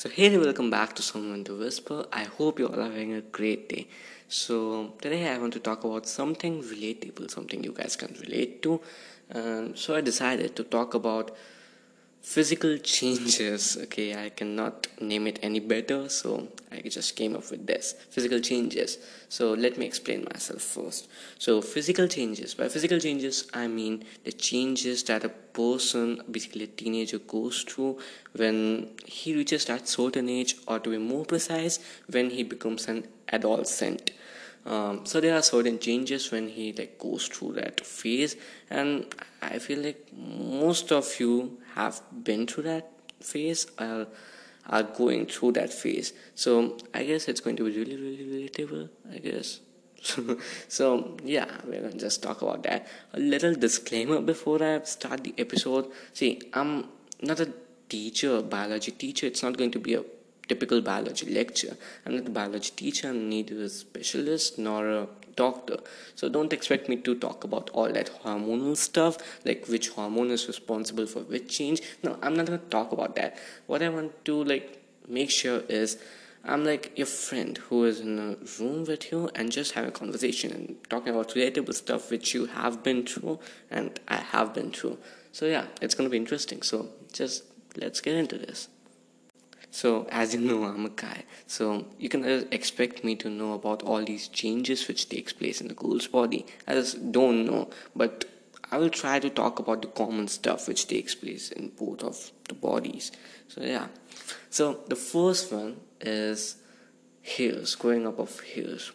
So, hey, welcome back to Someone to Whisper. I hope you all are having a great day. So, today I want to talk about something relatable, something you guys can relate to. Um, so, I decided to talk about physical changes. Okay i cannot name it any better so i just came up with this. Physical changes. So let me explain myself first. So physical changes. By physical changes i mean the changes that a person basically a teenager goes through when he reaches that certain age or to be more precise when he becomes an adolescent. Um, so there are certain changes when he like goes through that phase and i feel like most of you have been through that phase or are going through that phase. So i guess it's going to be really really relatable i guess. So yeah we're gonna just talk about that. A little disclaimer before i start the episode. See i'm not a teacher biology teacher. It's not going to be a typical biology lecture. I'm not a biology teacher, I'm neither a specialist nor a doctor. So don't expect me to talk about all that hormonal stuff, like which hormone is responsible for which change. No, I'm not gonna talk about that. What I want to like make sure is I'm like your friend who is in a room with you and just having a conversation and talking about relatable stuff which you have been through and I have been through. So yeah, it's gonna be interesting. So just let's get into this. So, as you know, I'm a guy. So, you can expect me to know about all these changes which takes place in the girl's body. I just don't know, but I will try to talk about the common stuff which takes place in both of the bodies. So, yeah. So, the first one is hairs, growing up of hairs.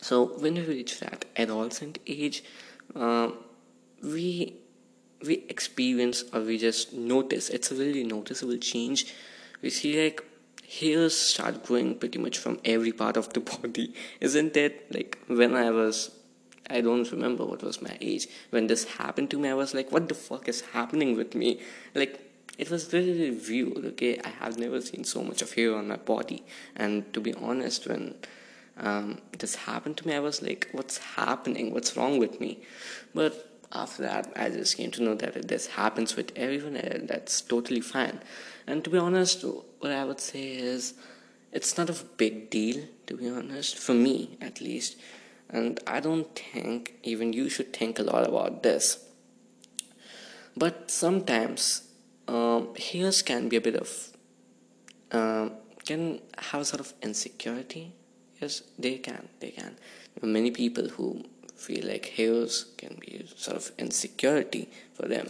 So, when we reach that adolescent age, uh, we we experience or we just notice it's a really noticeable change we see like hairs start growing pretty much from every part of the body. Isn't it like when i was i don't remember what was my age when this happened to me i was like what the fuck is happening with me? Like it was really, really weird okay? I have never seen so much of hair on my body. And to be honest when um, this happened to me i was like what's happening? What's wrong with me? But after that i just came to know that this happens with everyone and that's totally fine and to be honest what i would say is it's not a big deal to be honest for me at least. And i don't think even you should think a lot about this. But sometimes um, hairs can be a bit of um, can have a sort of insecurity. Yes they can they can. Many people who feel like hairs can be sort of insecurity for them.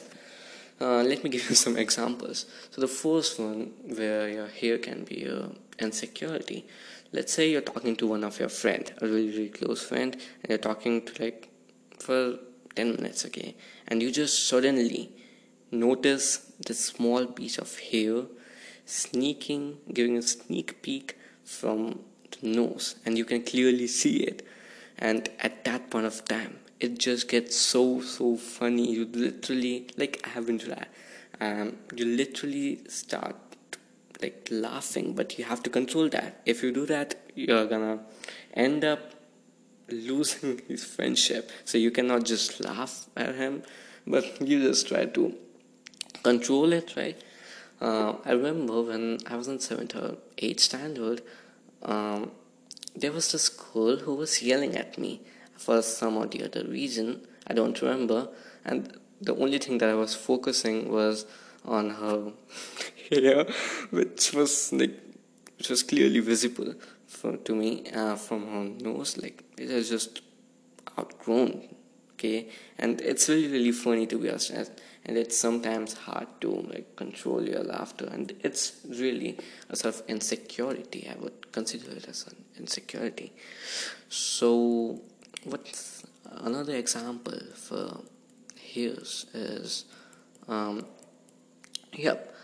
Uh, let me give you some examples. So the first one where your hair can be a insecurity. Let's say you're talking to one of your friend, a really really close friend, and you're talking to like for ten minutes, okay, and you just suddenly notice this small piece of hair sneaking, giving a sneak peek from the nose, and you can clearly see it and at that point of time it just gets so so funny. You literally like i have been to that. Um, you literally start like laughing but you have to control that. If you do that you're gonna end up losing his friendship. So you cannot just laugh at him but you just try to control it right? Uh, i remember when i was in 7th or 8th standard um, there was this girl who was yelling at me for some or the other reason. I don't remember. And the only thing that I was focusing was on her hair, which was like, which was clearly visible for to me uh, from her nose. Like it was just outgrown. Okay, and it's really really funny to be honest and it's sometimes hard to like control your laughter and it's really a sort of insecurity i would consider it as an insecurity so what's another example for hairs is um, yep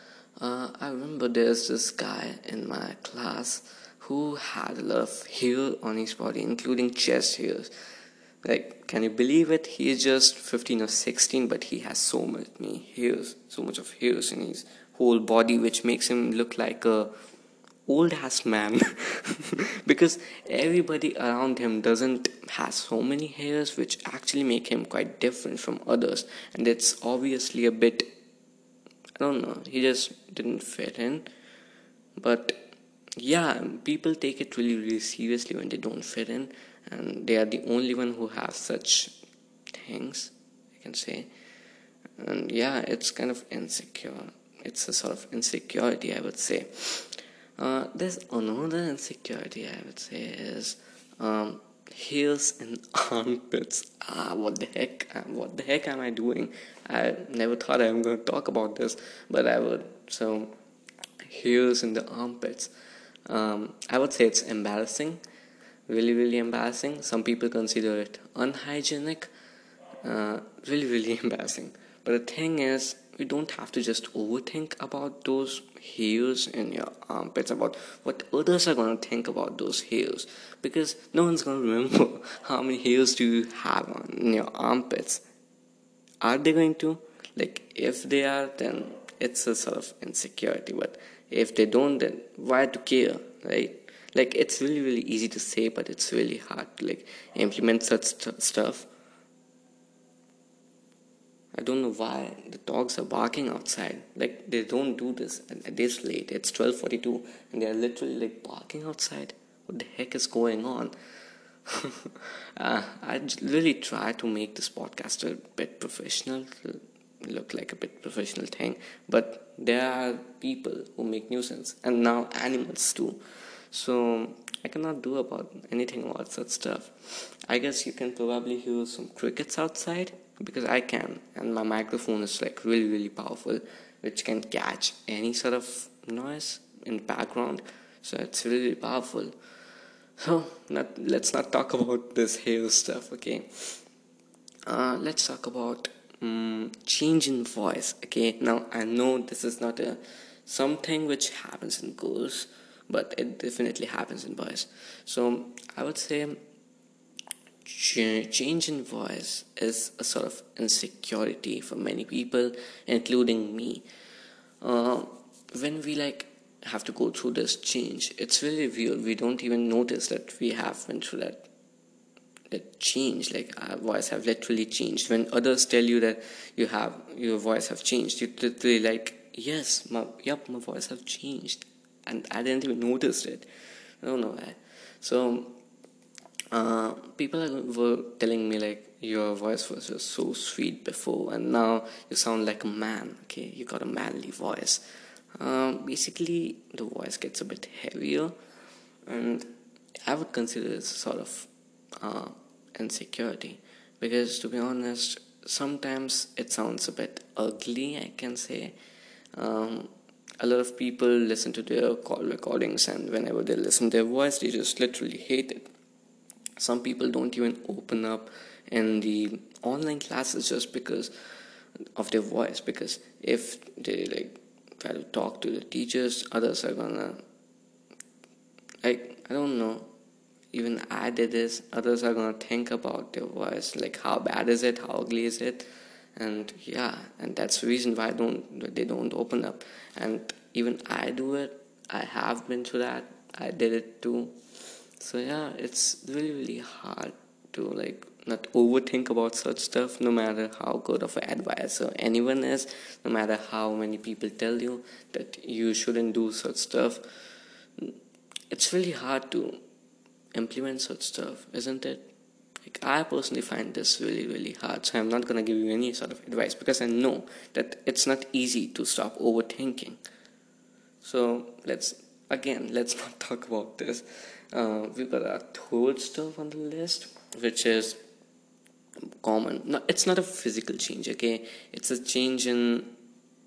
uh, i remember there's this guy in my class who had a lot of hair on his body including chest hairs like can you believe it? He is just 15 or 16 but he has so many hairs so much of hairs in his whole body which makes him look like a old ass man. Because everybody around him doesn't have so many hairs which actually make him quite different from others. And it's obviously a bit i don't know he just didn't fit in. But yeah people take it really really seriously when they don't fit in. And they are the only one who have such things i can say. And yeah it's kind of insecure. It's a sort of insecurity i would say uh, there's another insecurity i would say is um, heels and armpits. Ah what the heck uh, what the heck am i doing? I never thought i'm going to talk about this but i would so heels and the armpits. Um, i would say it's embarrassing really really embarrassing. Some people consider it unhygienic uh, really really embarrassing. But the thing is you don't have to just overthink about those hairs in your armpits about what others are going to think about those hairs. Because no one's going to remember how many hairs do you have on your armpits. Are they going to? Like if they are then it's a sort of insecurity. But if they don't then why to care right? Like it's really really easy to say but it's really hard to like implement such st- stuff I don't know why the dogs are barking outside. Like they don't do this at this late. It's twelve forty two, and they are literally like barking outside. What the heck is going on? uh, I really try to make this podcast a bit professional, look like a bit professional thing. But there are people who make nuisance, and now animals too. So I cannot do about anything about such stuff. I guess you can probably hear some crickets outside because I can, and my microphone is like really, really powerful, which can catch any sort of noise in the background. So it's really powerful. So not, let's not talk about this hair stuff, okay? Uh, let's talk about um, change in voice, okay? Now I know this is not a something which happens in girls, but it definitely happens in boys. So I would say change in voice is a sort of insecurity for many people, including me. Uh, when we like have to go through this change, it's really weird. We don't even notice that we have been through that that change. Like our voice have literally changed. When others tell you that you have your voice have changed, you literally like, yes, my yep, my voice have changed, and I didn't even notice it. I don't know why. So uh, people were telling me like your voice was just so sweet before and now you sound like a man okay? You got a manly voice. Um, basically the voice gets a bit heavier and i would consider this sort of uh, insecurity. Because to be honest sometimes it sounds a bit ugly i can say. Um, a lot of people listen to their call recordings and whenever they listen to their voice they just literally hate it some people don't even open up in the online classes just because of their voice because if they like try to talk to the teachers others are gonna like i don't know even i did this others are gonna think about their voice like how bad is it how ugly is it? And yeah and that's the reason why I don't they don't open up. And even i do it. I have been through that. I did it too so yeah it's really really hard to like not overthink about such stuff no matter how good of an advisor anyone is no matter how many people tell you that you shouldn't do such stuff. It's really hard to implement such stuff isn't it? Like i personally find this really really hard so i'm not going to give you any sort of advice because i know that it's not easy to stop overthinking. So let's again let's not talk about this. Uh, we've got our third stuff on the list which is common. No it's not a physical change okay? It's a change in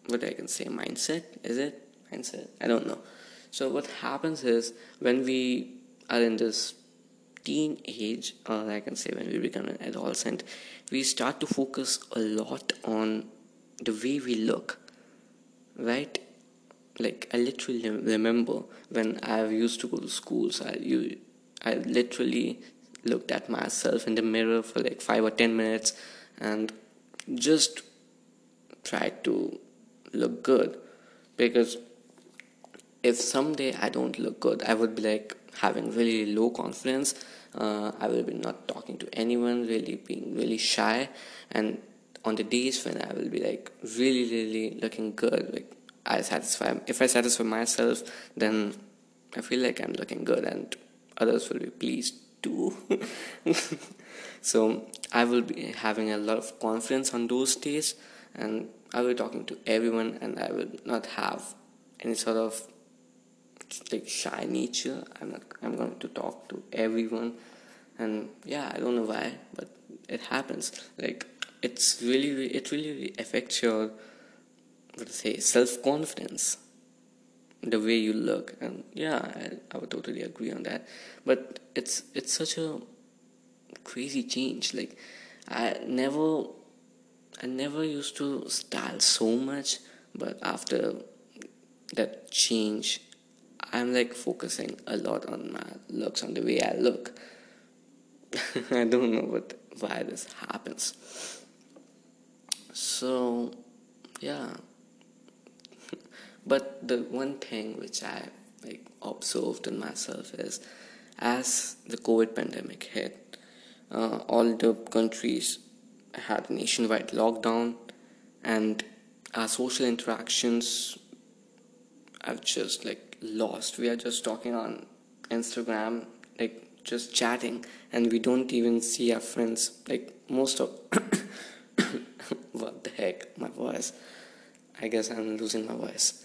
what i can say mindset is it? Mindset? I don't know. So what happens is when we are in this teen age or i can say when we become an adolescent we start to focus a lot on the way we look right like I literally remember when I used to go to schools I you I literally looked at myself in the mirror for like 5 or 10 minutes and just tried to look good. Because if someday I don't look good I would be like having really low confidence. Uh, I will be not talking to anyone really being really shy. And on the days when I will be like really really looking good like I satisfy if I satisfy myself then I feel like I'm looking good and others will be pleased too. So I will be having a lot of confidence on those days and I will be talking to everyone and I will not have any sort of like shy nature. I'm not I'm going to talk to everyone and yeah I don't know why but it happens. Like it's really it really affects your to say self confidence the way you look. And yeah I, I would totally agree on that. But it's it's such a crazy change. Like I never I never used to style so much but after that change I'm like focusing a lot on my looks on the way I look. I don't know what why this happens. So yeah but the one thing which I like observed in myself is as the COVID pandemic hit, uh, all the countries had nationwide lockdown, and our social interactions have just like lost. We are just talking on Instagram, like just chatting, and we don't even see our friends. Like most of what the heck, my voice. I guess I'm losing my voice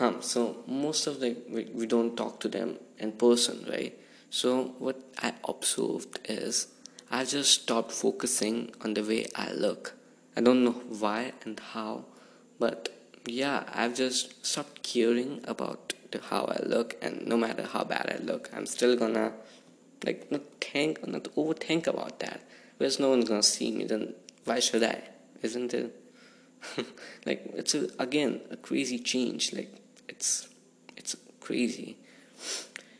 um, so most of the we, we don't talk to them in person right? So what i observed is i just stopped focusing on the way i look. I don't know why and how but yeah i've just stopped caring about how i look and no matter how bad i look i'm still gonna like not think not overthink about that. Because no one's gonna see me then why should i isn't it? Like it's a, again a crazy change like it's it's crazy.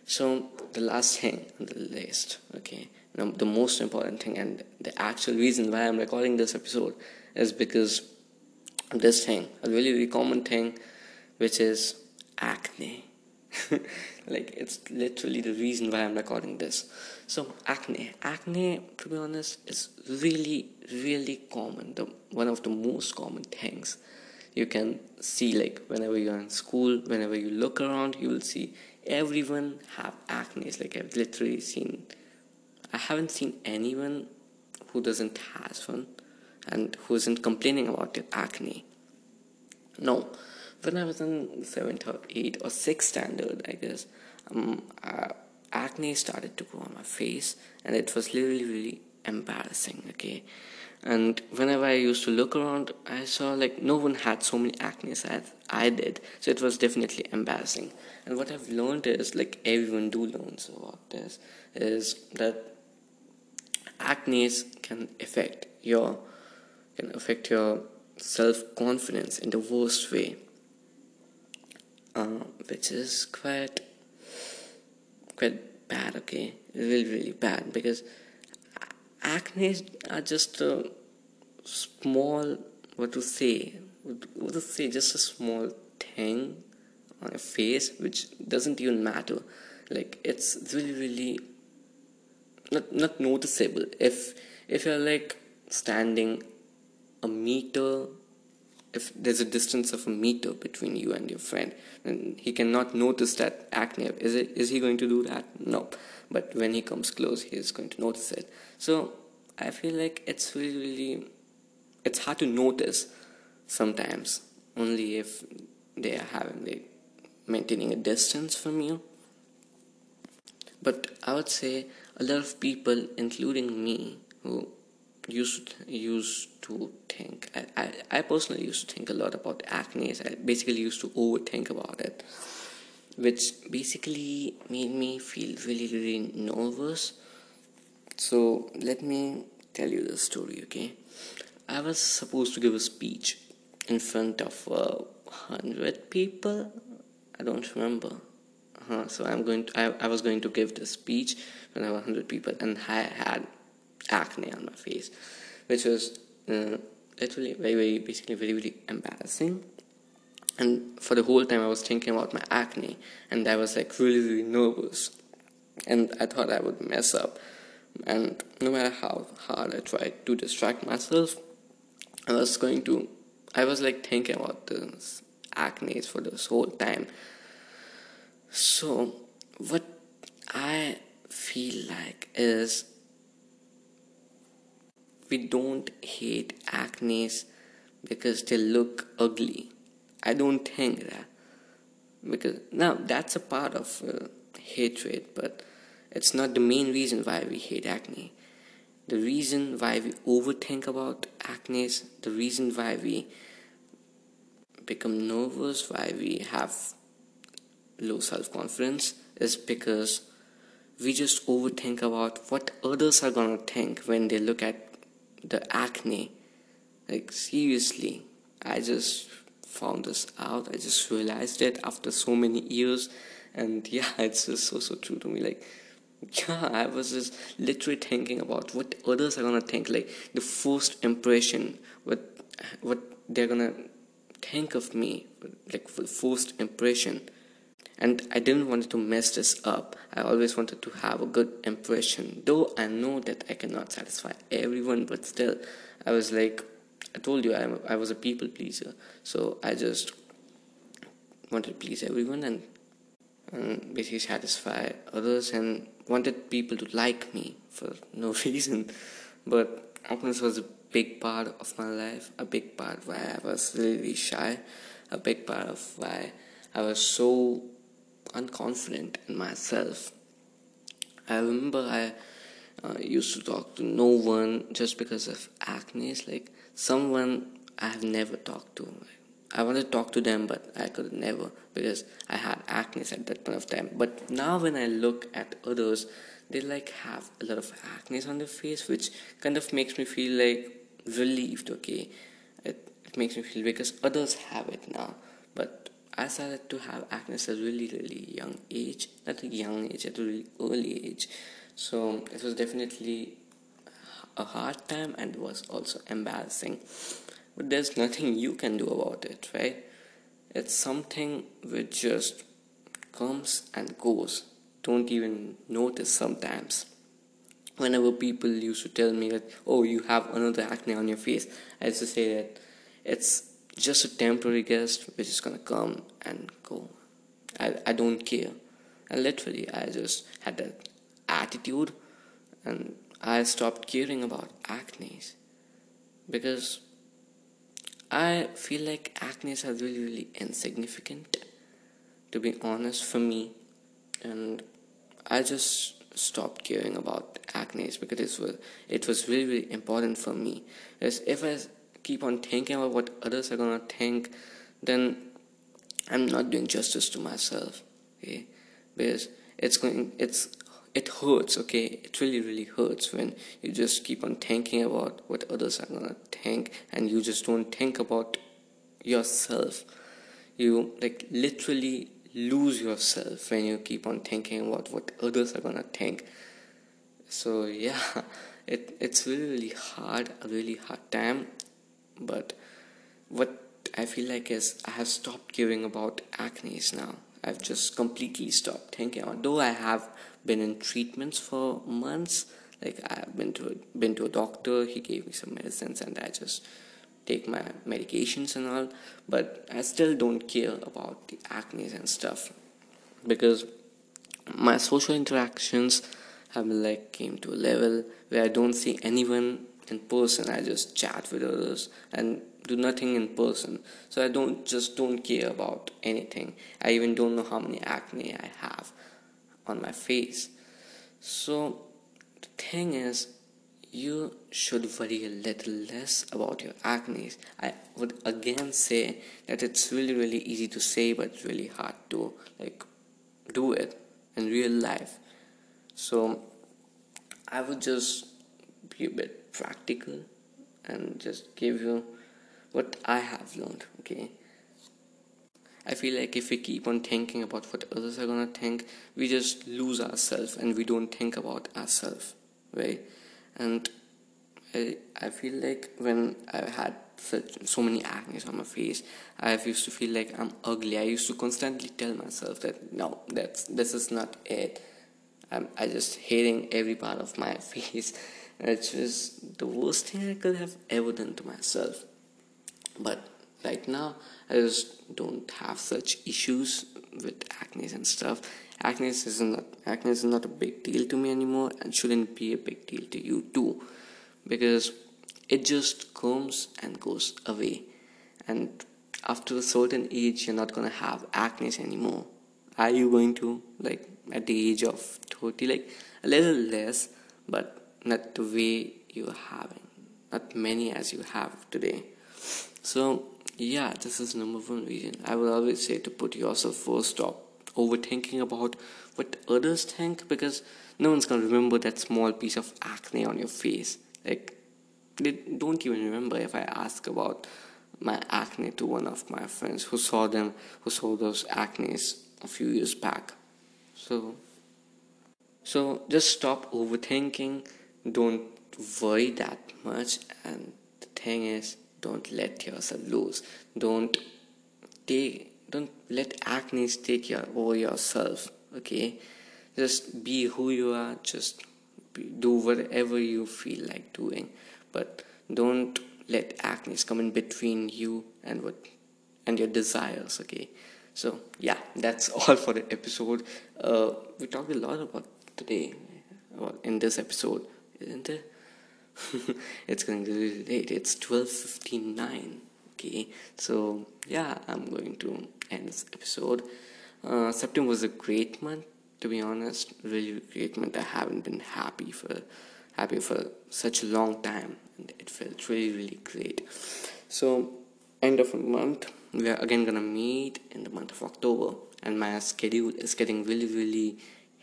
So the last thing on the list okay now um, the most important thing and the actual reason why i'm recording this episode is because this thing a really really common thing which is acne. Like it's literally the reason why i'm recording this. So acne. Acne to be honest is really really common. The one of the most common things you can see like whenever you're in school whenever you look around you will see everyone have acne like i've literally seen i haven't seen anyone who doesn't has one and who isn't complaining about their acne. No when i was in 7th or 8th or 6th standard i guess um, uh, acne started to grow on my face and it was literally really embarrassing okay and whenever I used to look around, I saw like no one had so many acne as I did. So it was definitely embarrassing. And what I've learned is like everyone do learns about this is that acne can affect your can affect your self confidence in the worst way, uh, which is quite quite bad. Okay, really really bad because acne are just a small what to say what to say just a small thing on your face which doesn't even matter. Like it's really really not not noticeable. If if you're like standing a meter if there's a distance of a meter between you and your friend and he cannot notice that acne. Is it is he going to do that? No but when he comes close he is going to notice it. So i feel like it's really really it's hard to notice sometimes only if they are having like maintaining a distance from you. But i would say a lot of people including me who used used to think I, I, I personally used to think a lot about acne. I basically used to overthink about it which basically made me feel really really nervous. So let me tell you the story okay? I was supposed to give a speech in front of uh, hundred people. I don't remember. Uh-huh. so i'm going to I, I was going to give the speech when i was 100 people and i had acne on my face which was uh, literally very very basically very very embarrassing. And for the whole time i was thinking about my acne and i was like really really nervous. And i thought i would mess up. And no matter how hard i tried to distract myself i was going to i was like thinking about this acne for this whole time. So what i feel like is we don't hate acne because they look ugly. I don't think that. Because now that's a part of uh, hatred but it's not the main reason why we hate acne. The reason why we overthink about acne the reason why we become nervous why we have low self-confidence is because we just overthink about what others are gonna think when they look at the acne like seriously i just found this out. I just realized it after so many years, and yeah, it's just so so true to me. Like, yeah, I was just literally thinking about what others are gonna think. Like the first impression, what what they're gonna think of me, like the first impression. And I didn't want to mess this up. I always wanted to have a good impression. Though I know that I cannot satisfy everyone, but still, I was like, I told you I'm, I was a people pleaser, so I just wanted to please everyone and, and basically satisfy others and wanted people to like me for no reason. But awkwardness was a big part of my life, a big part why I was really shy, a big part of why I was so unconfident in myself. I remember I uh, used to talk to no one just because of acne. Like someone I have never talked to. I wanted to talk to them, but I could never because I had acne at that point of time. But now, when I look at others, they like have a lot of acne on their face, which kind of makes me feel like relieved. Okay, it, it makes me feel because others have it now, I started to have acne at a really, really young age. Not a young age, at a really early age. So it was definitely a hard time and was also embarrassing. But there's nothing you can do about it, right? It's something which just comes and goes. Don't even notice sometimes. Whenever people used to tell me that, oh, you have another acne on your face, I used to say that it's just a temporary guest which is gonna come and go. I, I don't care. And literally, I just had that attitude and I stopped caring about acne because I feel like acne are really, really insignificant, to be honest, for me. And I just stopped caring about acne because it was, it was really, really important for me. Because if I keep on thinking about what others are gonna think, then I'm not doing justice to myself. Okay? Because it's going, it's it hurts okay it really really hurts when you just keep on thinking about what others are gonna think and you just don't think about yourself you like literally lose yourself when you keep on thinking about what others are gonna think so yeah it it's really really hard a really hard time but what i feel like is i have stopped caring about acne now. I've just completely stopped. Thinking about though i have been in treatments for months like i've been to a, been to a doctor he gave me some medicines and i just take my medications and all. But i still don't care about the acne and stuff. Because my social interactions have like came to a level where i don't see anyone in person i just chat with others and do nothing in person so i don't just don't care about anything i even don't know how many acne i have on my face. So the thing is, you should worry a little less about your acne. I would again say that it's really really easy to say, but really hard to like do it in real life. So I would just be a bit practical and just give you what I have learned. Okay I feel like if we keep on thinking about what others are gonna think, we just lose ourselves and we don't think about ourselves, right? And I, I feel like when I had such so many acne on my face, I used to feel like I'm ugly. I used to constantly tell myself that no, that's this is not it. I'm I just hating every part of my face. It's just the worst thing I could have ever done to myself. But right now i just don't have such issues with acne and stuff. Acne is not acne is not a big deal to me anymore and shouldn't be a big deal to you too. Because it just comes and goes away. And after a certain age you're not gonna have acne anymore. Are you going to like at the age of 30 like a little less but not the way you're having not many as you have today. So yeah this is number one reason. I will always say to put yourself first stop overthinking about what others think because no one's gonna remember that small piece of acne on your face. Like they don't even remember if i ask about my acne to one of my friends who saw them who saw those acnes a few years back. So so just stop overthinking don't worry that much and the thing is don't let yourself lose. Don't take don't let acne take your over yourself okay? Just be who you are just be, do whatever you feel like doing. But don't let acne come in between you and what and your desires okay? So yeah that's all for the episode. Uh, we talked a lot about today well, in this episode isn't it it's going to be late. It's 12.59 okay? So yeah i'm going to end this episode. Uh, september was a great month to be honest. Really great month. I haven't been happy for happy for such a long time and it felt really really great. So end of the month we are again gonna meet in the month of october and my schedule is getting really really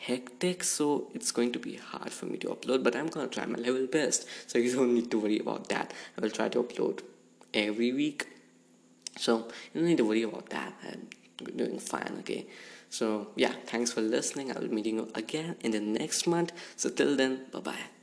hectic so it's going to be hard for me to upload but i'm gonna try my level best. So you don't need to worry about that. I will try to upload every week. So you don't need to worry about that. I'm doing fine okay? So yeah thanks for listening. I'll be meeting you again in the next month. So till then bye bye